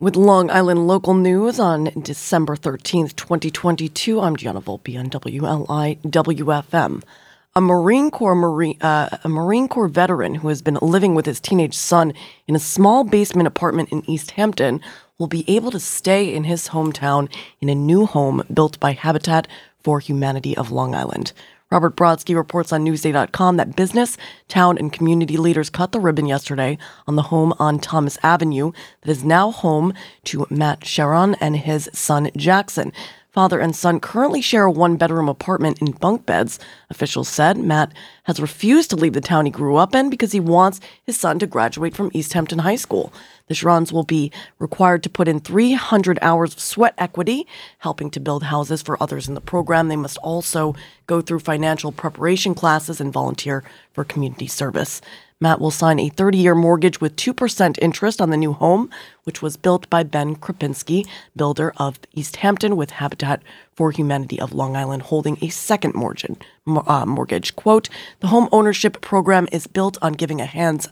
With Long Island local news on December 13th, 2022, I'm Gianna Volpe on WLI WFM. A Marine Corps Marine, uh, a Marine Corps veteran who has been living with his teenage son in a small basement apartment in East Hampton will be able to stay in his hometown in a new home built by Habitat for Humanity of Long Island. Robert Brodsky reports on Newsday.com that business, town, and community leaders cut the ribbon yesterday on the home on Thomas Avenue that is now home to Matt Sharon and his son Jackson. Father and son currently share a one bedroom apartment in bunk beds. Officials said Matt has refused to leave the town he grew up in because he wants his son to graduate from East Hampton High School. The Sharons will be required to put in 300 hours of sweat equity, helping to build houses for others in the program. They must also go through financial preparation classes and volunteer for community service. Matt will sign a 30 year mortgage with 2% interest on the new home, which was built by Ben Krupinski, builder of East Hampton, with Habitat for Humanity of Long Island holding a second mortgage. Uh, mortgage. Quote The home ownership program is built on giving a hands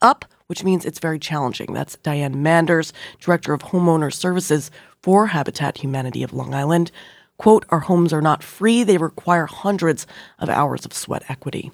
up which means it's very challenging. That's Diane Manders, Director of Homeowner Services for Habitat Humanity of Long Island. Quote, Our homes are not free, they require hundreds of hours of sweat equity.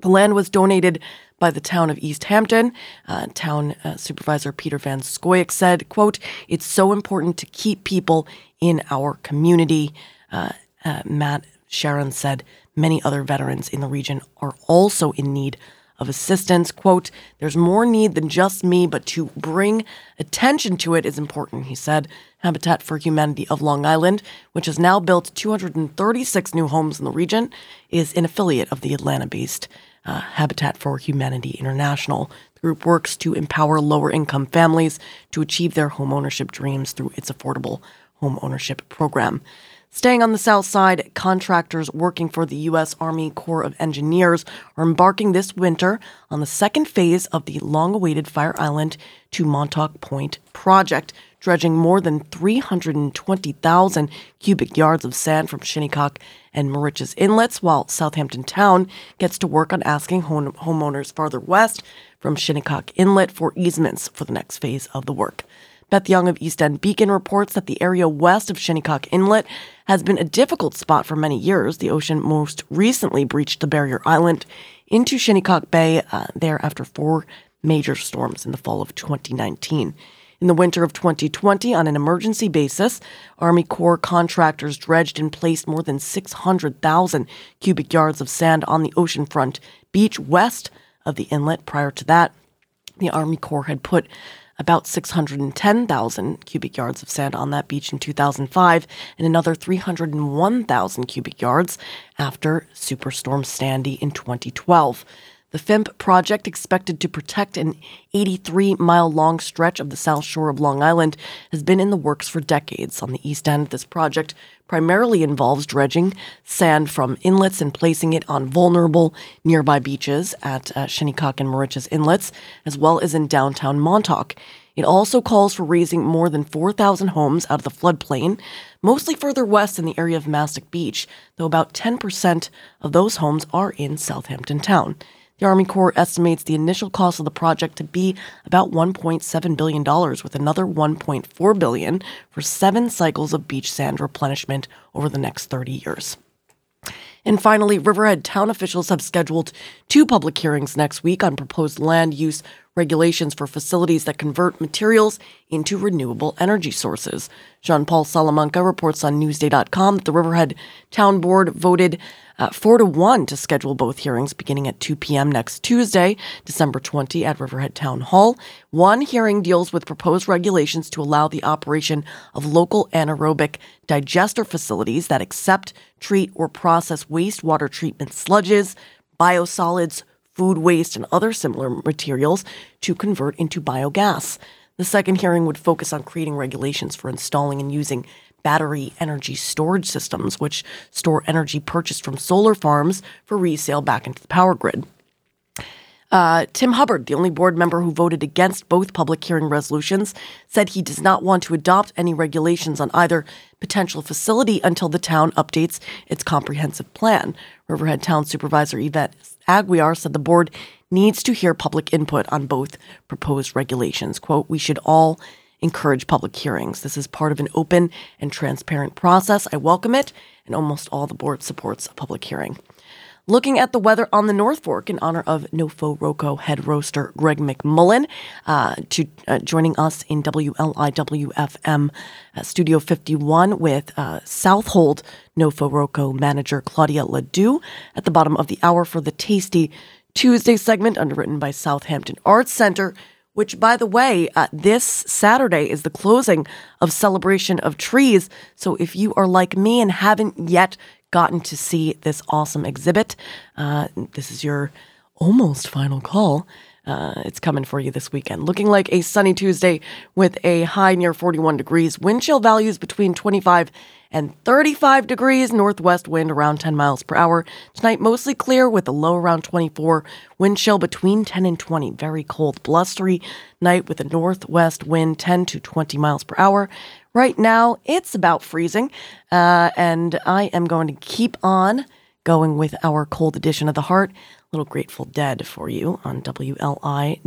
The land was donated by the town of East Hampton. Uh, town uh, supervisor Peter Van Scoyoc said, quote, It's so important to keep people in our community. Uh, uh Matt Sharon said, Many other veterans in the region are also in need of assistance. Quote, there's more need than just me, but to bring attention to it is important, he said. Habitat for Humanity of Long Island, which has now built 236 new homes in the region, is an affiliate of the Atlanta based uh, Habitat for Humanity International. The group works to empower lower income families to achieve their homeownership dreams through its affordable home ownership program. Staying on the south side, contractors working for the U.S. Army Corps of Engineers are embarking this winter on the second phase of the long awaited Fire Island to Montauk Point project, dredging more than 320,000 cubic yards of sand from Shinnecock and Moriches inlets, while Southampton Town gets to work on asking home- homeowners farther west from Shinnecock Inlet for easements for the next phase of the work. Beth Young of East End Beacon reports that the area west of Shinnecock Inlet has been a difficult spot for many years. The ocean most recently breached the barrier island into Shinnecock Bay uh, there after four major storms in the fall of 2019. In the winter of 2020, on an emergency basis, Army Corps contractors dredged and placed more than 600,000 cubic yards of sand on the oceanfront beach west of the inlet. Prior to that, the Army Corps had put about 610,000 cubic yards of sand on that beach in 2005 and another 301,000 cubic yards after Superstorm Sandy in 2012. The FIMP project, expected to protect an 83 mile long stretch of the south shore of Long Island, has been in the works for decades. On the east end, this project primarily involves dredging sand from inlets and placing it on vulnerable nearby beaches at uh, Shinnecock and Moriches inlets, as well as in downtown Montauk. It also calls for raising more than 4,000 homes out of the floodplain, mostly further west in the area of Mastic Beach, though about 10% of those homes are in Southampton town. The Army Corps estimates the initial cost of the project to be about $1.7 billion, with another 1.4 billion for seven cycles of beach sand replenishment over the next 30 years. And finally, Riverhead town officials have scheduled two public hearings next week on proposed land use regulations for facilities that convert materials into renewable energy sources. Jean Paul Salamanca reports on Newsday.com that the Riverhead Town Board voted uh, 4 to 1 to schedule both hearings beginning at 2 p.m. next Tuesday, December 20, at Riverhead Town Hall. One hearing deals with proposed regulations to allow the operation of local anaerobic digester facilities that accept, treat, or process wastewater treatment sludges, biosolids, food waste, and other similar materials to convert into biogas. The second hearing would focus on creating regulations for installing and using battery energy storage systems, which store energy purchased from solar farms for resale back into the power grid. Uh, Tim Hubbard, the only board member who voted against both public hearing resolutions, said he does not want to adopt any regulations on either potential facility until the town updates its comprehensive plan. Riverhead Town Supervisor Yvette Aguiar said the board needs to hear public input on both proposed regulations. Quote, we should all encourage public hearings. This is part of an open and transparent process. I welcome it, and almost all the board supports a public hearing. Looking at the weather on the North Fork in honor of Nofo Roco head roaster Greg McMullen, uh, to uh, joining us in WLIWFM uh, Studio 51 with uh, Southold Nofo Roco manager Claudia Ledoux at the bottom of the hour for the Tasty Tuesday segment underwritten by Southampton Arts Center which, by the way, uh, this Saturday is the closing of Celebration of Trees. So if you are like me and haven't yet gotten to see this awesome exhibit, uh, this is your almost final call. Uh, it's coming for you this weekend. Looking like a sunny Tuesday with a high near 41 degrees. Wind chill values between 25 and 35 degrees, northwest wind around 10 miles per hour. Tonight, mostly clear with a low around 24, wind chill between 10 and 20. Very cold, blustery night with a northwest wind 10 to 20 miles per hour. Right now, it's about freezing, uh, and I am going to keep on going with our cold edition of the heart. Little Grateful Dead for you on WLI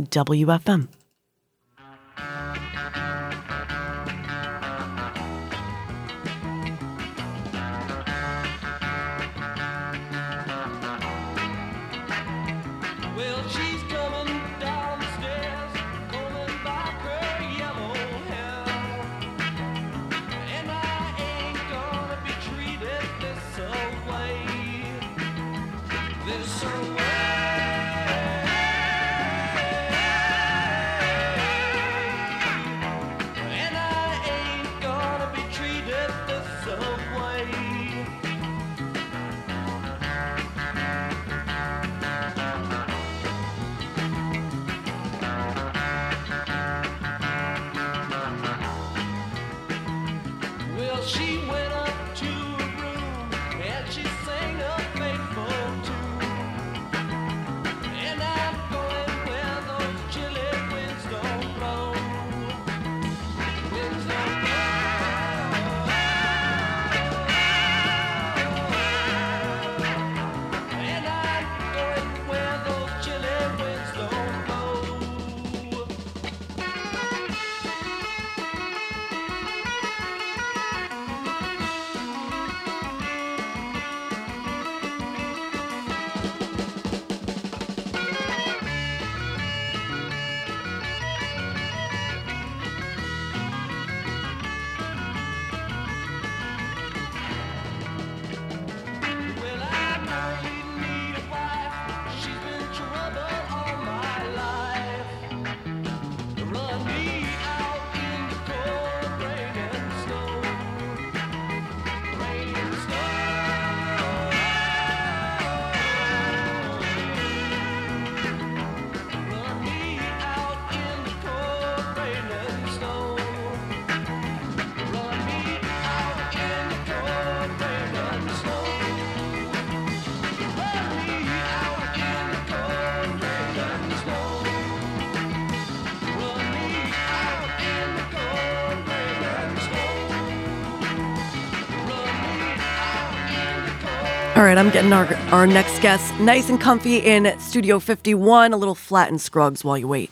All right, I'm getting our, our next guest nice and comfy in Studio 51, a little Flatt and Scruggs while you wait.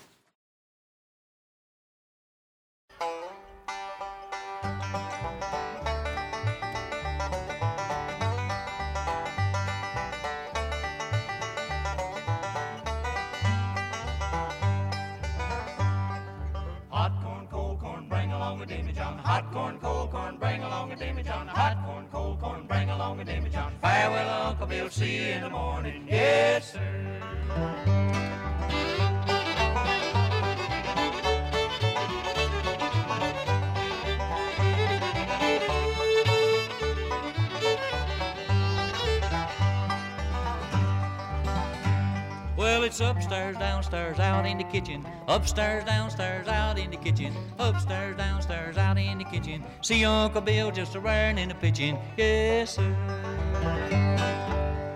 Upstairs, downstairs, out in the kitchen. Upstairs, downstairs, out in the kitchen. See Uncle Bill just a wearing in the pitching. Yes, sir.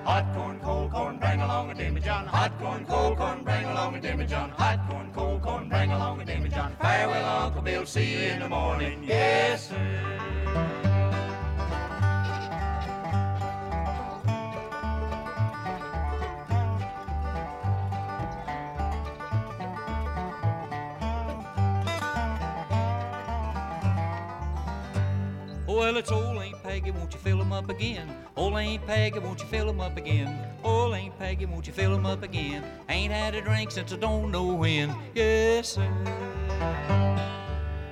Hot corn, cold corn, bring along a Dammy John. Hot corn, cold corn, bring along a Dammy John. Hot corn, cold corn, bring along a Dammy John. Farewell, Uncle Bill, see you in the morning. Yes, sir. Well, it's old Aunt Peggy, won't you fill 'em up again? Old Aunt Peggy, won't you fill 'em up again? Old Aunt Peggy, won't you fill 'em up again? Ain't had a drink since I don't know when. Yes, sir.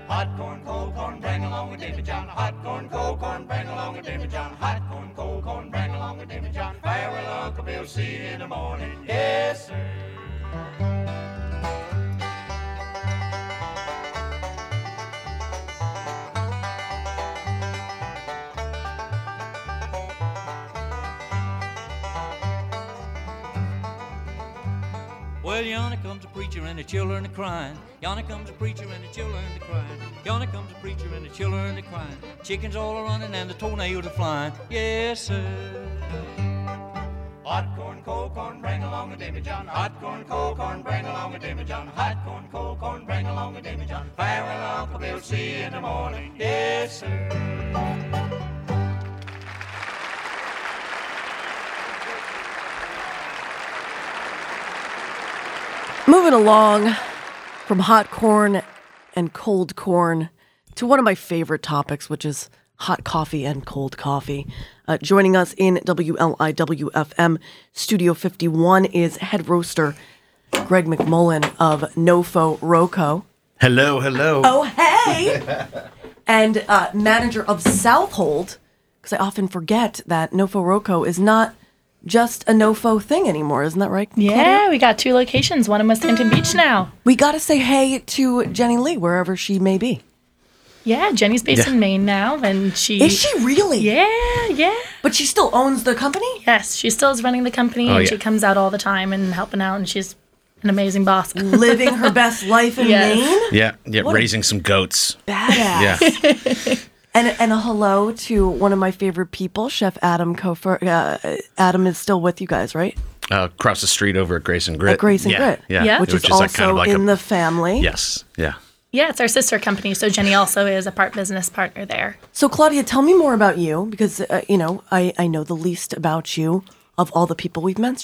Hot corn, cold corn, bring along a Davy John. Hot corn, cold corn, bring along a Davy John. Hot corn, cold corn, bring along a Davy John. Farewell, Uncle Bill, see you in the morning. Yes, sir. Preacher and the children are crying. Yonder comes a preacher and the children are crying. Yonder comes a preacher and the children are crying. Chickens all are running and the toenails are flying. Yes, sir. Hot corn, cold corn, bring along a Davy John. Hot corn, cold corn, bring along a Davy John. Hot corn, cold corn, bring along a Davy John. Farewell, Uncle Bill, see you in the morning. Yes, sir. Moving along from hot corn and cold corn to one of my favorite topics, which is hot coffee and cold coffee. Uh, joining us in WLIWFM Studio 51 is head roaster Greg McMullen of Nofo Roco. Hello, hello. Oh, hey! and uh, manager of Southold, because I often forget that Nofo Roco is not just a Nofo thing anymore. Isn't that right? Yeah, Claudia? we got two locations, one in West Hampton Beach now. We got to say hey to Jenny Lee, wherever she may be. Yeah, Jenny's based Yeah. in Maine now, and she. Is she really? Yeah, yeah. But she still owns the company? Yes, she still is running the company, Oh, and yeah. she comes out all the time and helping out, and she's an amazing boss. Living her best life in Yes. Maine? Yeah, yeah, What raising some goats. Badass. Yeah. And, and a hello to one of my favorite people, Chef Adam Kofer. Uh, Adam is still with you guys, right? Uh, across the street over at Grace and Grit. At Grace and yeah, Grit. Yeah. Yeah. Which, is, like also kind of like in a, the family. Yes. Yeah. Yeah, it's our sister company, so Jenny also is a part business partner there. So, Claudia, tell me more about you because, uh, you know, I, I know the least about you of all the people we've, men-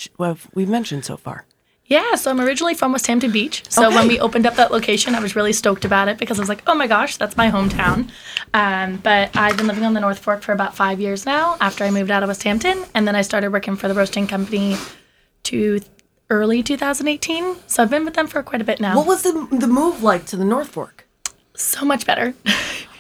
we've mentioned so far. Yeah, so I'm originally from West Hampton Beach. So Okay. when we opened up that location, I was really stoked about it because I was like, oh my gosh, that's my hometown. Um, but I've been living on the North Fork for about five years now after I moved out of West Hampton. And then I started working for the roasting company to early 2018. So I've been with them for quite a bit now. What was the, the move like to the North Fork? So much better.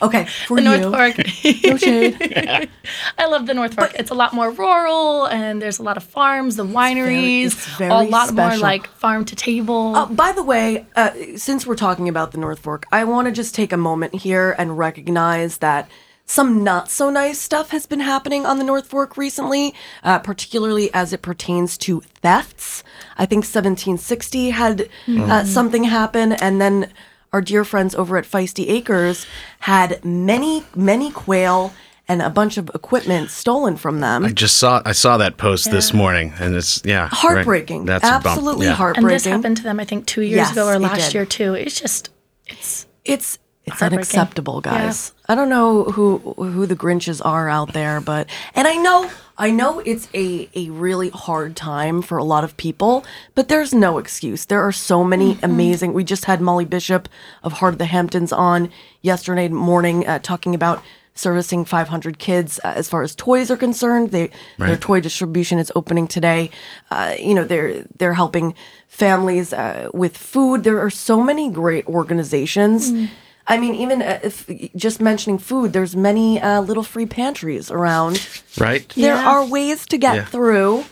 Okay, for the you. North Fork. No shade. I love the North Fork. It's a lot more rural and there's a lot of farms, the wineries, it's very a lot more like farm to table. Uh, by the way, uh, since we're talking about the North Fork, I want to just take a moment here and recognize that some not so nice stuff has been happening on the North Fork recently, uh, particularly as it pertains to thefts. I think 1760 had uh, something happen, and then our dear friends over at Feisty Acres had many, many quail and a bunch of equipment stolen from them. I just saw I saw that post this morning, and it's yeah right. heartbreaking. That's. Absolutely Yeah. and heartbreaking. this happened to them, I think, two years Yes, ago or last year too. It's just, it's It's it's unacceptable, guys. I don't know who who the Grinches are out there, but and I know I know it's a a really hard time for a lot of people, but there's no excuse. There are so many Mm-hmm. amazing. We just had Molly Bishop of Heart of the Hamptons on yesterday morning uh, talking about servicing 500 kids uh, as far as toys are concerned. They their toy distribution is opening today. Uh, you know, they're they're helping families uh, with food. There are so many great organizations. I mean, even uh, if just mentioning food, there's many uh, little free pantries around. Right. There Yeah. are ways to get Yeah. through.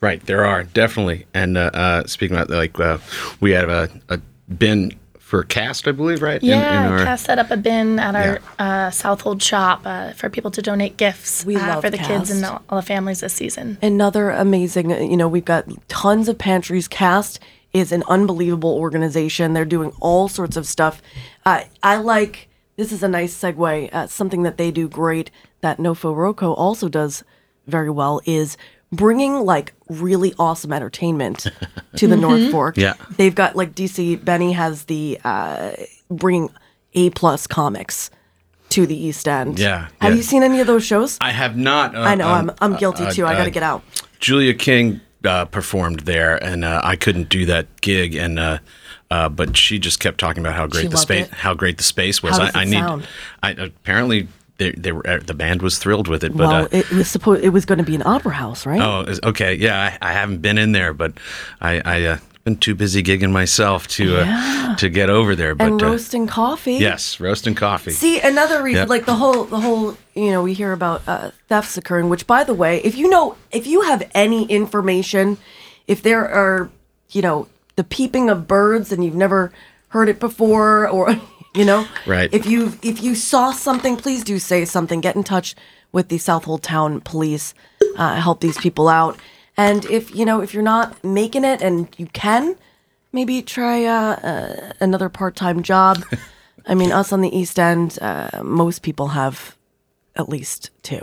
Right. There are definitely. And uh, uh, speaking about like uh, we have a, a bin for CAST, I believe, right? Yeah, in our- CAST set up a bin at our Yeah. uh, Southold shop uh, for people to donate gifts We uh, love for the kids and all, all the families this season. Another amazing, you know, we've got tons of pantries. CAST is an unbelievable organization. They're doing all sorts of stuff. Uh, I like, this is a nice segue. Uh, something that they do great that Nofo Roco also does very well is bringing like really awesome entertainment to the North Fork. Yeah. They've got like DC, Benny has the, uh, bringing A plus comics to the East End. Yeah, Have yeah. you seen any of those shows? I have not. Uh, I know, um, I'm, I'm guilty uh, too. I uh, got to get out. Julia King uh, performed there, and uh, I couldn't do that gig, and uh, uh, but she just kept talking about how great She the space, how great the space was. How does I, I need. sound? I apparently they, they were uh, the band was thrilled with it. But well, uh, it was supposed it was going to be an opera house, right? oh, okay, yeah, I, I haven't been in there, but I I uh, been too busy gigging myself to uh, to get over there. But and uh, roasting coffee. yes, roasting coffee. See, another reason, Yep. like the whole, the whole, you know, we hear about uh, thefts occurring. Which, by the way, if you know, if you have any information, if there are, you know, the peeping of birds and you've never heard it before, or you know, Right. If you if you saw something, please do say something. Get in touch with the Southold Town Police. Uh, help these people out. And if you know, if you're not making it and you can, maybe try uh, uh, another part-time job. I mean, us on the East End, uh, most people have at least two.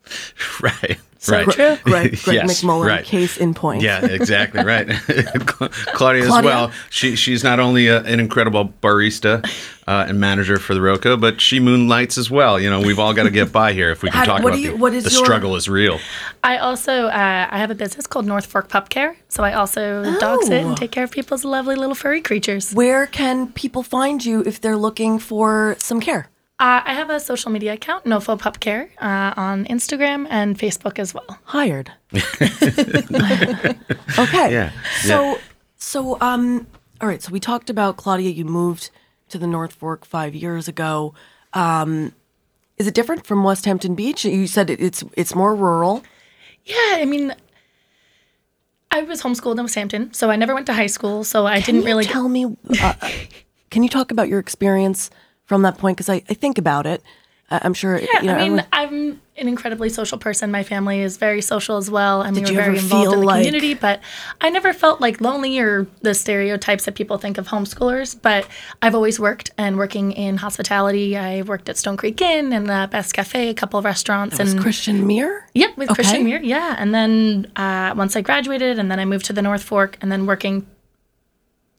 right, So right. Greg, Greg, Greg Yes, McMullen, right. case in point. Yeah, exactly right. Claudia, as well. She she's not only a, an incredible barista uh, and manager for the Roco, but she moonlights as well. You know, we've all got to get by here if we can How- talk what about do you- the, what is the your- struggle is real. I also uh, I have a business called North Fork Pup Care, so I also dog sit Oh. and take care of people's lovely little furry creatures. Where can people find you if they're looking for some care? Uh, I have a social media account, Nofo Pup Care, uh, on Instagram and Facebook as well. Hired. okay. Yeah, So, yeah. so um, all right. So we talked about Claudia. You moved to the North Fork five years ago. Um, is it different from West Hampton Beach? You said it, it's it's more rural. Yeah, I mean, I was homeschooled in West Hampton, so I never went to high school, so I Can didn't you really tell me. Uh, can you talk about your experience from that point? Because I, I think about it. I, I'm sure. Yeah, you know, I mean, everyone- I'm an incredibly social person. My family is very social as well, and we were very involved in the like- community. But I never felt like lonely or the stereotypes that people think of homeschoolers. But I've always worked, and working in hospitality, I worked at Stone Creek Inn and the Best Cafe, a couple of restaurants, was and Christian Mir. Yep, with Christian Okay. Mir. Yeah, and then uh, once I graduated, and then I moved to the North Fork, and then working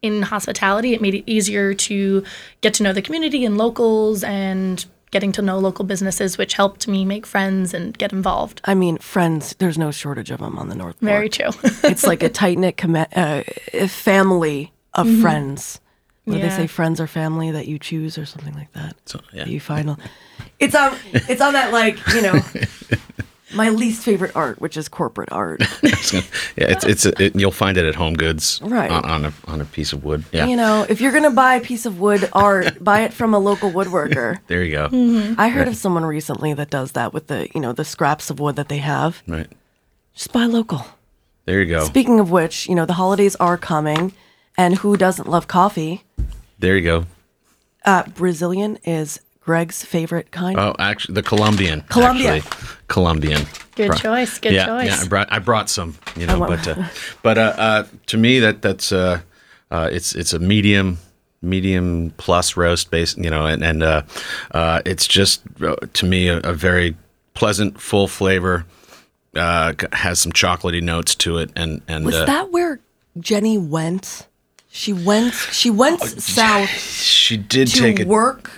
in hospitality, it made it easier to get to know the community and locals, and getting to know local businesses, which helped me make friends and get involved. I mean, friends. There's no shortage of them on the North Fork. Very true. it's like a tight knit com- uh, family of friends. What do they Mm-hmm. Say? Friends are family that you choose, or something like that. So, yeah. You final. It's on. It's on that like you know. My least favorite art, which is corporate art. yeah, it's it's it, you'll find it at Home Goods, Right. On, on a on a piece of wood. Yeah, You know, if you're gonna buy a piece of wood art, buy it from a local woodworker. there you go. Mm-hmm. I heard of someone recently that does that with the you know the scraps of wood that they have. Right Just buy local. there you go. Speaking of which, you know the holidays are coming, and who doesn't love coffee? there you go. Uh, Brazilian is Greg's favorite kind. Oh, actually, the Colombian. Colombian. actually. Colombian. Good Bro- choice. Good yeah, choice. Yeah, I brought I brought some, you know, but uh, but uh, uh, to me that that's uh, uh, it's it's a medium medium plus roast base, you know, and and uh, uh, it's just uh, to me a, a very pleasant, full flavor. Uh, has some chocolatey notes to it, and and Was uh, that where Jenny went? She went. She went south she did to take it. work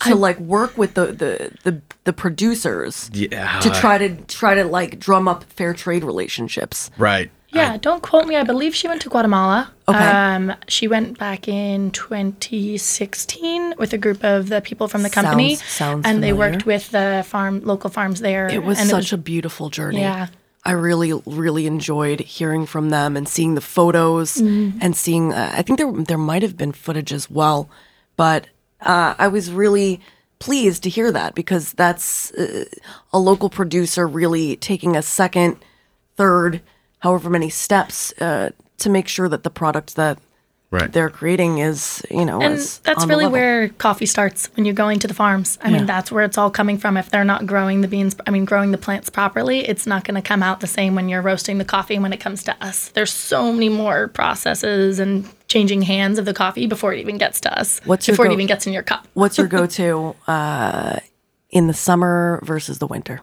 to like work with the the the, the producers Yeah, to try to try to like drum up fair trade relationships. right. Yeah, don't quote me. I believe she went to Guatemala. Okay. Um, she went back in 2016 with a group of the people from the company, Sounds- sounds and they worked with the farm, local farms there. It was and such a beautiful journey. Yeah. I really, really enjoyed hearing from them and seeing the photos Mm-hmm. and seeing. Uh, I think there there might have been footage as well, but uh, I was really pleased to hear that because that's uh, a local producer really taking a second, third, however many steps uh, to make sure that the product that Right. they're creating is, you know, and is that's on the really level. where coffee starts when you're going to the farms. I mean, that's where it's all coming from. If they're not growing the beans, I mean, growing the plants properly, it's not going to come out the same when you're roasting the coffee when it comes to us. There's so many more processes and changing hands of the coffee before it even gets to us. What's your before it go- even gets in your cup? What's your go-to uh, in the summer versus the winter?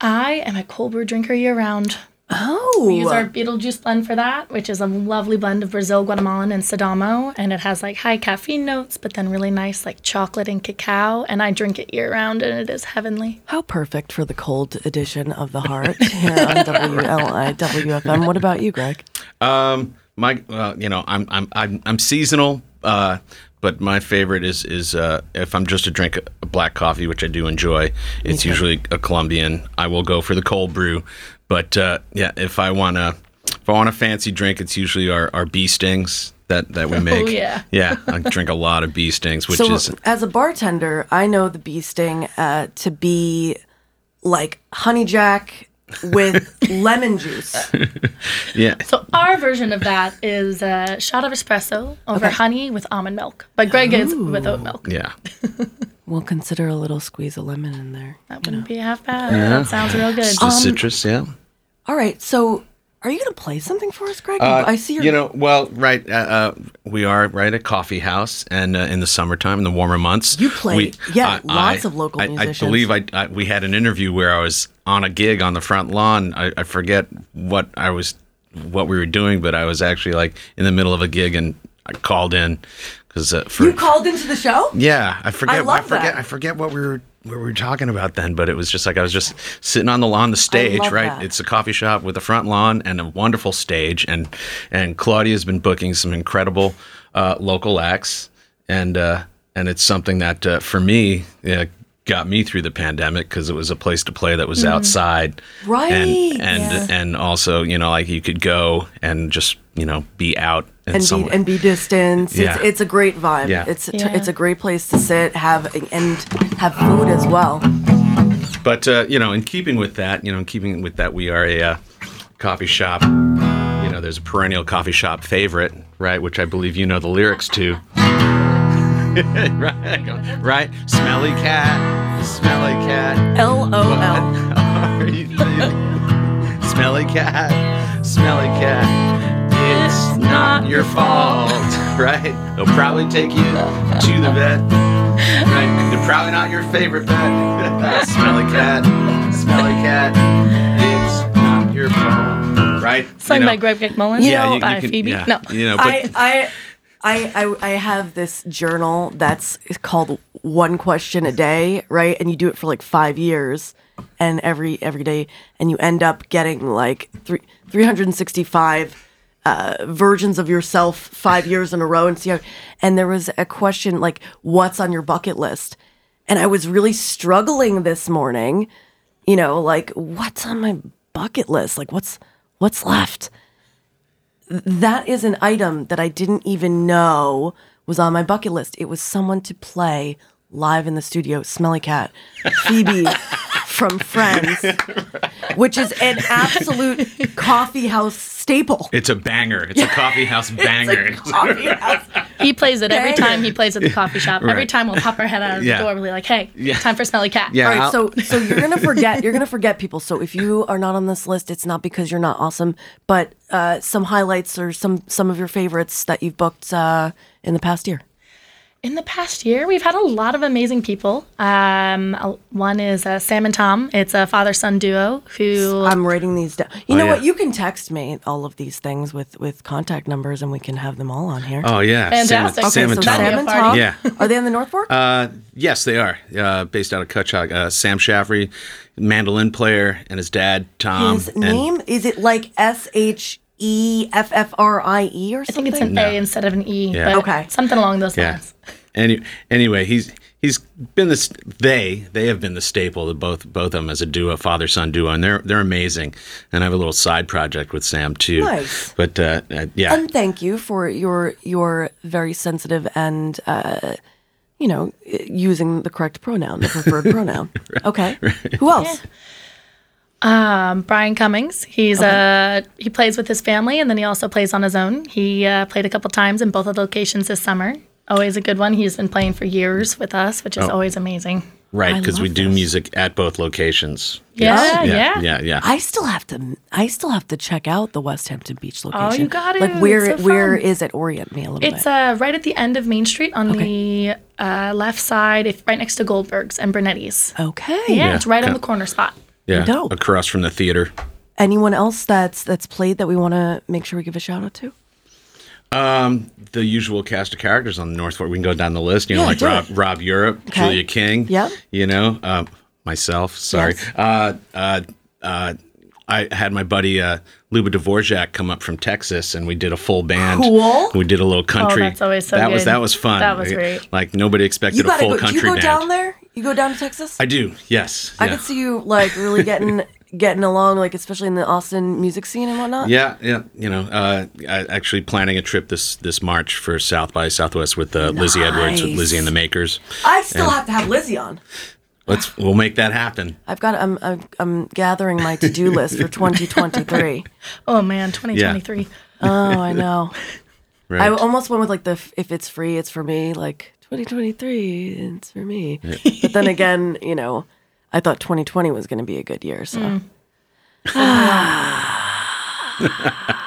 I am a cold brew drinker year round. Oh, We use our Beetlejuice blend for that, which is a lovely blend of Brazil, Guatemalan, and Sidamo. And it has like high caffeine notes, but then really nice like chocolate and cacao. And I drink it year round, and it is heavenly. How perfect for the cold edition of the heart here on WLI WFM. What about you, Greg? Um, my, uh, you know, I'm I'm I'm I'm seasonal, uh, but my favorite is is uh, if I'm just to drink a, black coffee, which I do enjoy. It's usually a Colombian. I will go for the cold brew, but uh, yeah, if I wanna if I want a fancy drink, it's usually our, our bee stings that that we make. Oh, yeah. yeah. I drink a lot of bee stings, which so is as a bartender, I know the bee sting uh, to be like honey jack with lemon juice. yeah. So our version of that is a shot of espresso over honey with almond milk. But Greg is with oat milk. Yeah. We'll consider a little squeeze of lemon in there. That wouldn't be half bad. Yeah. That sounds real good. It's Um, citrus, yeah. All right, so are you going to play something for us, Greg? I see your. Uh, You know, well, right. Uh, uh, we are right at coffee house, and uh, in the summertime, in the warmer months, You play- we- yeah, lots of local I, musicians. I believe I, I we had an interview where I was on a gig on the front lawn. I, I forget what I was, what we were doing, but I was actually like in the middle of a gig, and I called in because uh, you called into the show? yeah, I forget. I, love forget. that. I forget what we were what were we talking about then, but it was just like I was just sitting on the lawn, the stage, right? that. It's a coffee shop with a front lawn and a wonderful stage, and and Claudia's been booking some incredible uh, local acts, and uh, and it's something that uh, for me. Got me through the pandemic because it was a place to play that was outside, Mm. Right, And and yeah. and also, you know, like you could go and just you know be out and, and be and be distant. Yeah. It's, it's a great vibe. Yeah. It's Yeah. it's a great place to sit, have and have food as well. But uh, you know, in keeping with that, you know, in keeping with that, we are a uh, coffee shop. You know, there's a perennial coffee shop favorite, right? Which I believe you know the lyrics to. right, right. Smelly cat, smelly cat. L O L. Smelly cat, smelly cat. It's not your fault, right? They'll probably take you to the vet. Right? They're probably not your favorite pet. smelly cat, smelly cat. It's not your fault, right? Sung You know? by Greg McMullen. Yeah, you, you by can- Phoebe. yeah, No. you know, but I, I I I I have this journal that's called one question a day, right? And you do it for like five years, and every every day, and you end up getting like three three hundred and sixty five. Uh, versions of yourself five years in a row and see how and there was a question like what's on your bucket list? And i was really struggling this morning you know like what's on my bucket list? Like what's what's left? That is an item that I didn't even know was on my bucket list. It was someone to play live in the studio, Smelly Cat, Phoebe from Friends, which is an absolute coffee house staple. it's a banger. It's a coffee house banger. Coffee house. He plays it every time he plays at the coffee shop. Every time we'll pop our head out of Yeah. the door. We'll be like, hey, Yeah. time for Smelly Cat. Yeah. All right, I'll- so so you're gonna forget you're gonna forget people. So if you are not on this list, it's not because you're not awesome, but uh, some highlights or some some of your favorites that you've booked uh, in the past year. In the past year, we've had a lot of amazing people. Um, one is uh, Sam and Tom. It's a father-son duo who I'm writing these down. You Oh, know yeah. what? You can text me all of these things with with contact numbers, and we can have them all on here. Oh yeah, Fantastic. Sam, and- Okay, Sam so and Tom. Sam and a Tom. Yeah. Are they on the North Fork? Uh, yes, they are. Uh, based out of Cutchogue. Uh, Sam Shaffrey, mandolin player, and his dad Tom. His and- name is it like S H E F F R I E or something? I think it's an A instead of an E. Yeah. But Okay. Something along those Yeah. lines. Any, anyway, he's he's been this. They they have been the staple of both both of them as a duo, father son duo, and they're they're amazing. And I have a little side project with Sam too. Nice. But uh, uh, yeah, And thank you for your your very sensitive and uh, you know using the correct pronoun, the preferred pronoun. Okay. Who else? Um, Brian Cummings. He's uh he plays with his family and then he also plays on his own. He uh, played a couple times in both of the locations this summer. Always a good one. He's been playing for years with us, which is always amazing. right because we love do music at both locations. Yeah, Yes. yeah, yeah. yeah, yeah. I still have to. I still have to check out the West Hampton Beach location. Oh, you got Like it. where? It's so where fun. is it? Orient me a little It's bit. uh, right at the end of Main Street on the uh, left side, if, right next to Goldberg's and Brunetti's. okay. Yeah, it's right on the corner spot. yeah, dope. across from the theater. Anyone else that's that's played that we want to make sure we give a shout out to? The usual cast of characters on the North Fork. We can go down the list. You know, Yeah, like Rob, it. Rob Europe, Okay. Julia King. Yep. You know, um, myself. Sorry. Yes. Uh, uh, uh, I had my buddy uh, Luba Dvorak come up from Texas, and we did a full band. Cool. We did a little country. Oh, that's always so That was that was fun. That was great. Like nobody expected You a full go. Do country you go band. down there? You go down to Texas? I do. Yes. I yeah. could see you like really getting getting along, like especially in the Austin music scene and whatnot. Yeah, yeah. You know, uh, I actually planning a trip this this March for South by Southwest with uh, Lizzie Edwards, with Lizzie and the Makers. I still have to have Lizzie on. Let's we'll make that happen. I've got. I'm. I'm, I'm gathering my to do list for 2023. Oh man, 2023. Oh, I know. Right. I almost went with like the if it's free, it's for me. Like 2023, it's for me. But then again, you know, I thought 2020 was going to be a good year. So. Mm. Ah.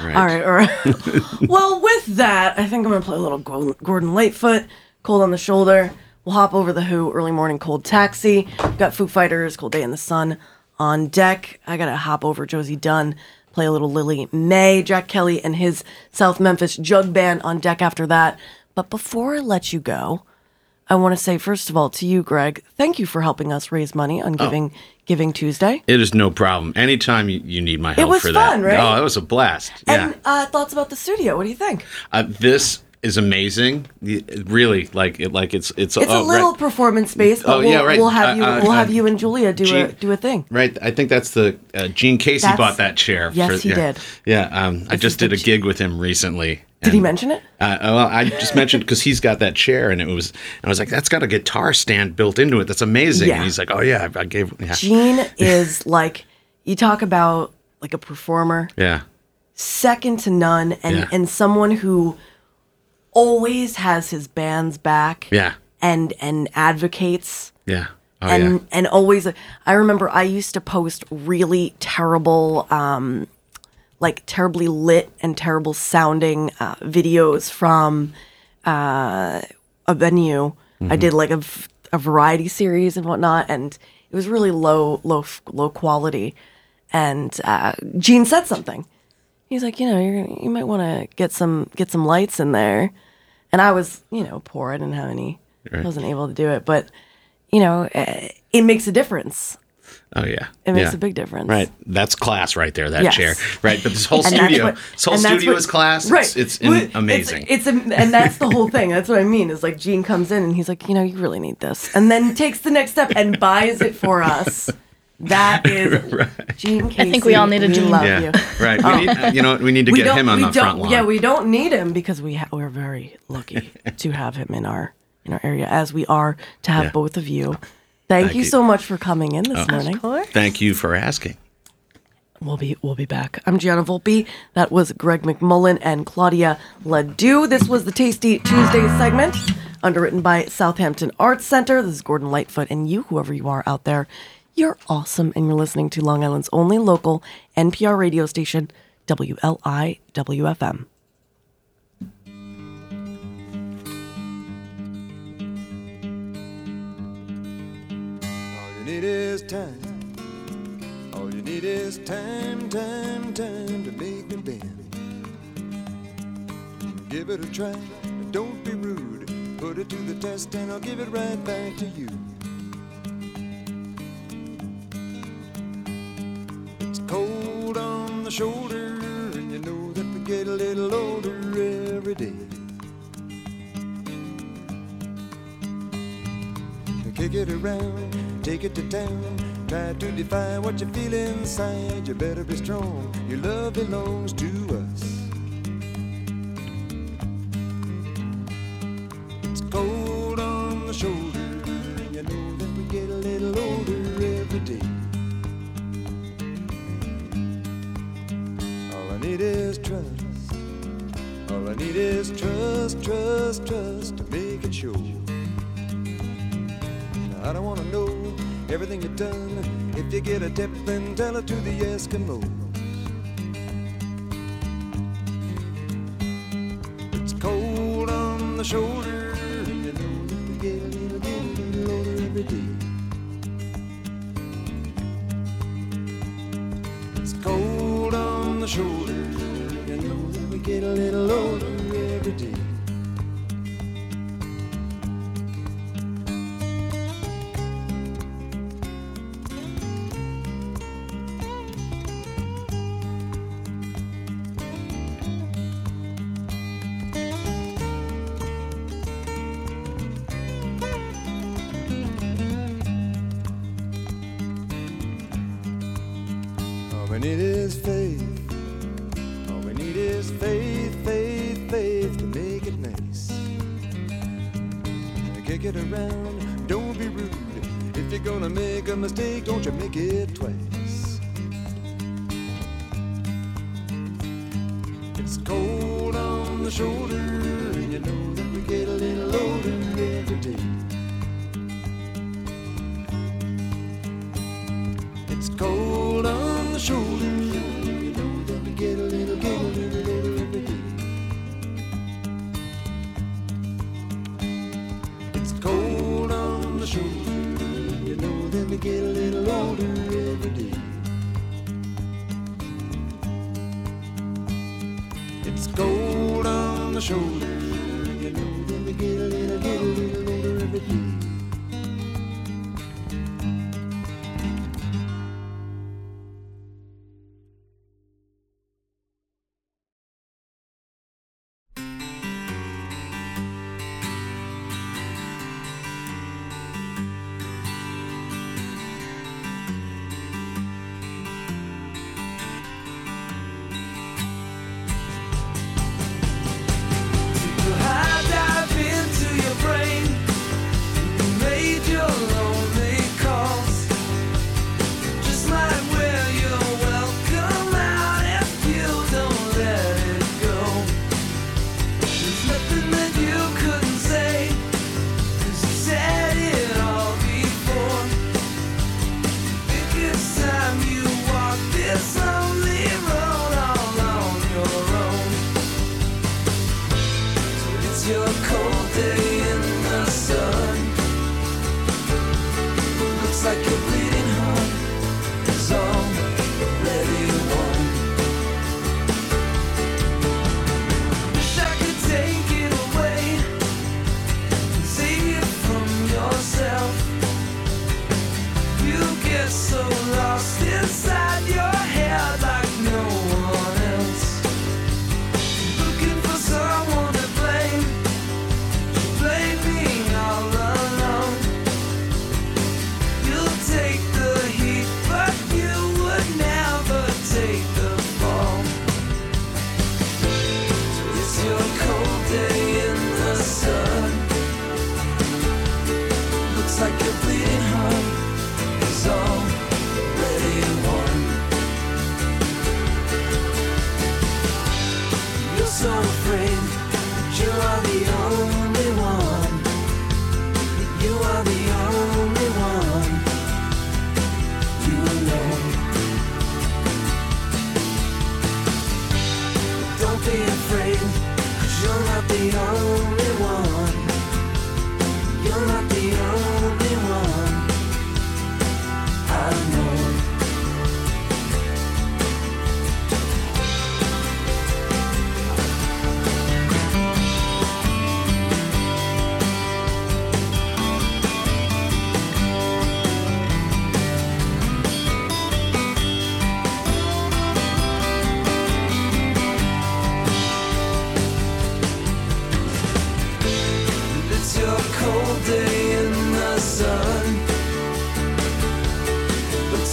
Right. All right, all right. well, with that, I think I'm gonna play a little Gordon Gordon Lightfoot, "Cold on the Shoulder." We'll hop over the Who, "Early Morning Cold Taxi." We've got Foo Fighters, "Cold Day in the Sun" on deck. I gotta hop over Josie Dunn, play a little Lily May, Jack Kelly, and his South Memphis Jug Band on deck after that. But before I let you go, I want to say first of all to you, Greg, thank you for helping us raise money on Giving Giving Tuesday. It is no problem. Anytime you, you need my help was for fun, that. right? Oh, it was a blast. Yeah. And uh, thoughts about the studio? What do you think? Uh, this is amazing. Really, like it, like it's it's, It's oh, a little right, performance space, but Oh, we'll, yeah, right. we'll have Uh, you uh, we'll have uh, you and Julia do a do a thing. right. I think that's the uh, Gene Casey That's- bought that chair. Yes, he yeah. did. Yeah, um, I just did a gig with him recently. Did he mention it? Uh, well, I just mentioned because he's got that chair, and it was. I was like, "That's got a guitar stand built into it. That's amazing." Yeah. And he's like, "Oh yeah, I I gave." Yeah, Gene is like you talk about like a performer, yeah, second to none, and Yeah. and someone who always has his band's back, yeah, and and advocates. yeah. Oh and yeah. and always i remember i used to post really terrible um like terribly lit and terrible sounding uh, videos from uh a venue. Mm-hmm. i did like a variety series and whatnot and it was really low low low quality. And uh gene said something. He's like you know you're you might want to get some get some lights in there. And i was you know poor. I didn't have any i wasn't able to do it. But you know uh, it makes a difference Oh yeah. it makes yeah. a big difference Right. That's class right there, that Yes. chair. Right. But this whole studio what- this whole studio what- is class. right It's, it's Well, amazing. it's, it's a, and that's the whole thing that's what i mean is like gene comes in and he's like you know you really need this and then takes the next step and buys it for us that is gene Casey, I think we all need a Gene. love yeah. you Right. We need, oh. you know? We need to we get don't, him on the front line. Yeah, we don't need him because we ha- we're very lucky to have him in our in our area, as we are to have Yeah. both of you. Thank, Thank you you. so much for coming in this uh, morning. Thank you for asking. We'll be we'll be back. I'm Gianna Volpe. That was Greg McMullen and Claudia Ledoux. This was the Tasty Tuesday segment, underwritten by Southampton Arts Center. This is Gordon Lightfoot, and you, whoever you are out there, you're awesome, and you're listening to Long Island's only local NPR radio station, WLIWFM. Need is time. All you need is time, time, time to make me bend. Give it a try. Don't be rude. Put it to the test and I'll give it right back to you. It's cold on the shoulder, and you know that we get a little older every day. Kick it around, take it to town. Try to define what you feel inside. You better be strong. Your love belongs to us. To the Eskimos. It's cold on the shoulder, and you know that we get a little older every day. It's cold. show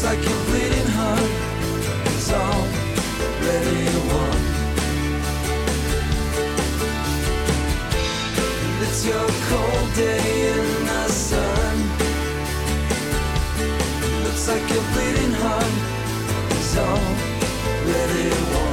It's like bleeding heart is already won. And it's your cold day in the sun. Looks like your bleeding heart is already won.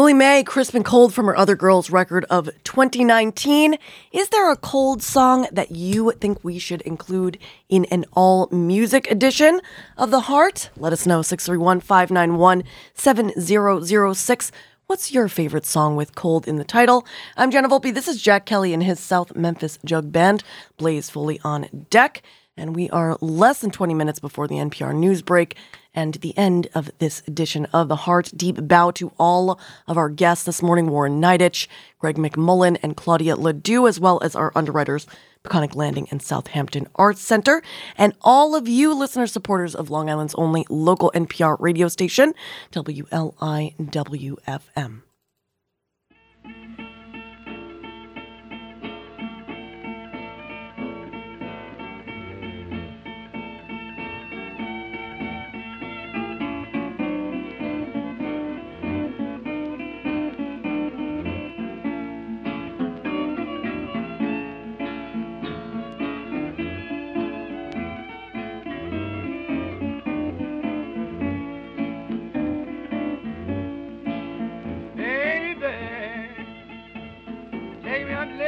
Lillie Mae, Crisp and Cold from her Other Girls record of 2019. Is there a cold song that you think we should include in an all music edition of The Heart? Let us know 631 591 7006. What's your favorite song with cold in the title? I'm Jenna Volpe. This is Jack Kelly and his South Memphis Jug Band. Blaze Foley on deck. And we are less than 20 minutes before the NPR news break and the end of this edition of The Heart. Deep bow to all of our guests this morning Warren Niditch, Greg McMullen, and Claudia Ledoux, as well as our underwriters, Peconic Landing and Southampton Arts Center, and all of you listener supporters of Long Island's only local NPR radio station, WLIWFM.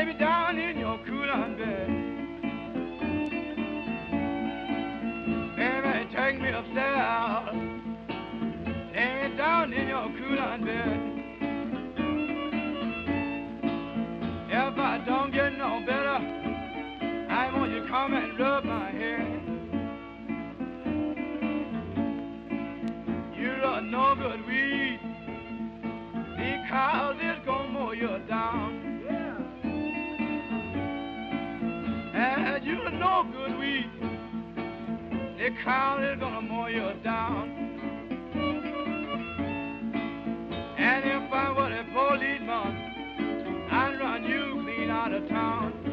Me down good weed. Because it's gonna mow you down. And if I were a policeman, I'd run you clean out of town.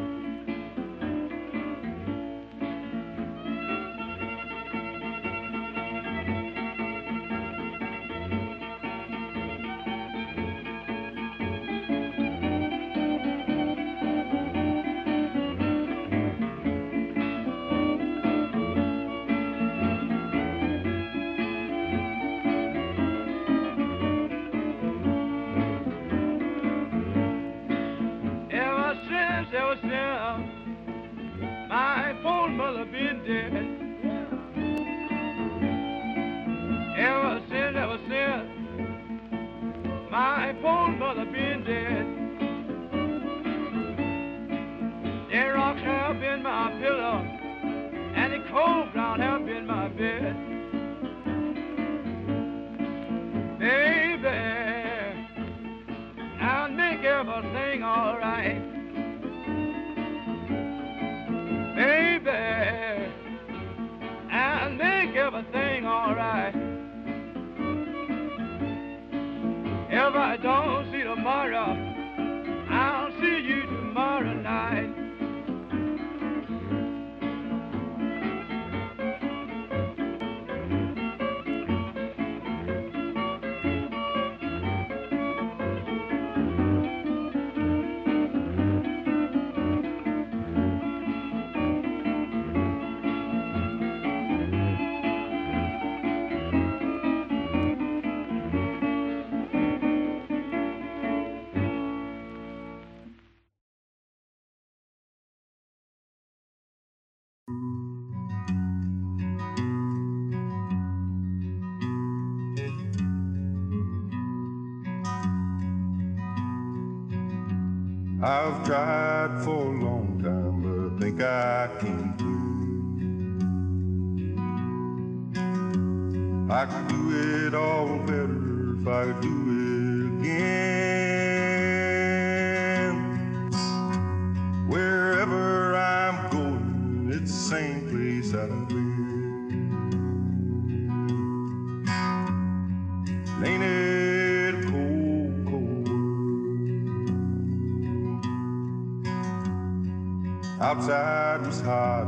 I've tried for a long time, but think I can do. I could do it all better if I do Outside was hot,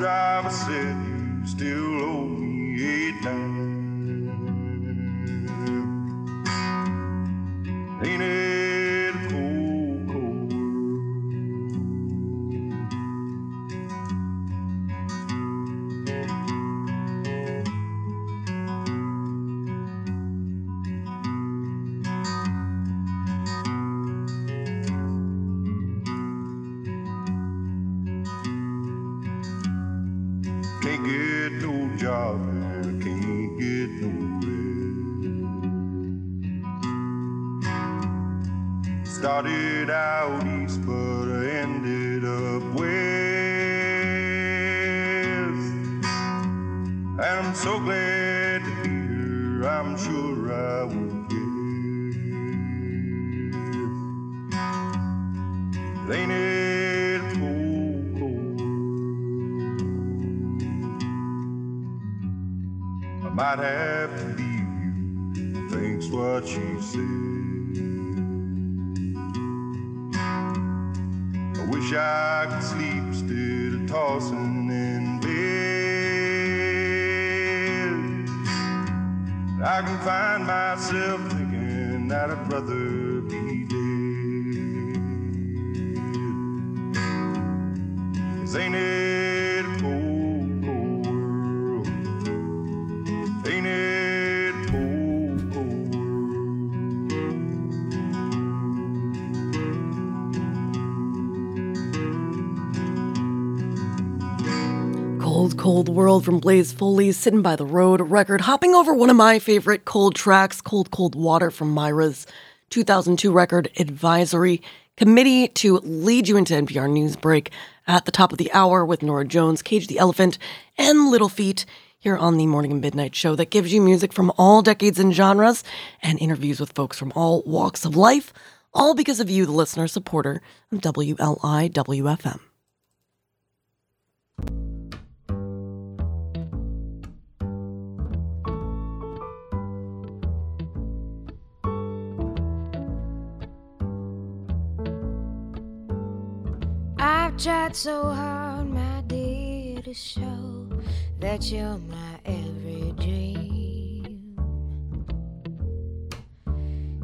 driver said you still owe me Cold, Cold World from Blaze Foley's Sitting by the Road record, hopping over one of my favorite cold tracks, Cold, Cold Water from Mirah's 2002 record, Advisory Committee, to lead you into NPR News Break at the top of the hour with Norah Jones, Cage the Elephant, and Little Feat here on the Morning and Midnight Show that gives you music from all decades and genres and interviews with folks from all walks of life, all because of you, the listener supporter of WLIWFM. Tried so hard, my dear, to show that you're my every dream.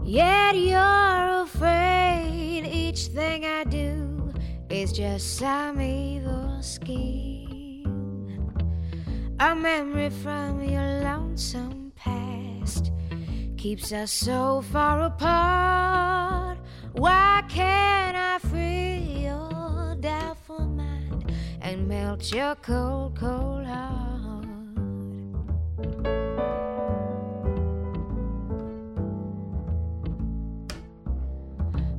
Yet you're afraid each thing I do is just some evil scheme. A memory from your lonesome past keeps us so far apart. Why can't I free doubtful mind and melt your cold, cold heart?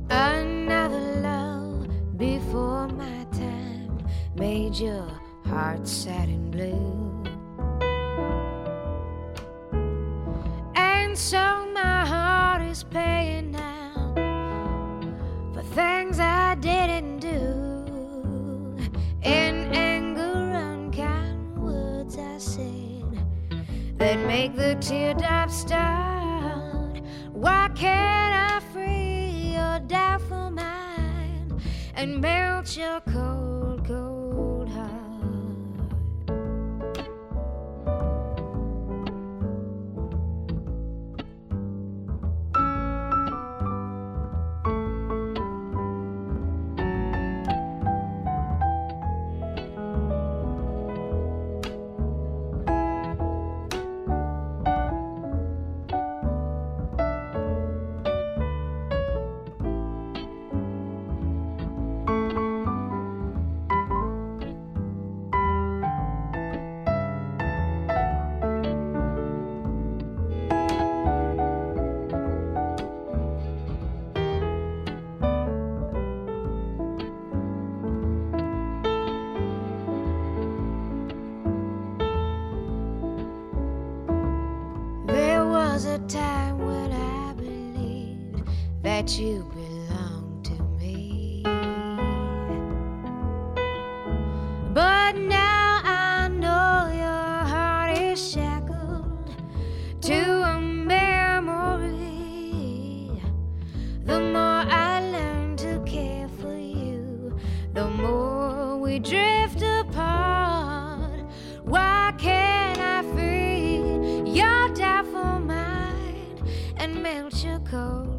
Another love before my time made your heart sad and blue. And so my heart is paying make the teardrops start. Why can't I free your doubtful mind and melt your I free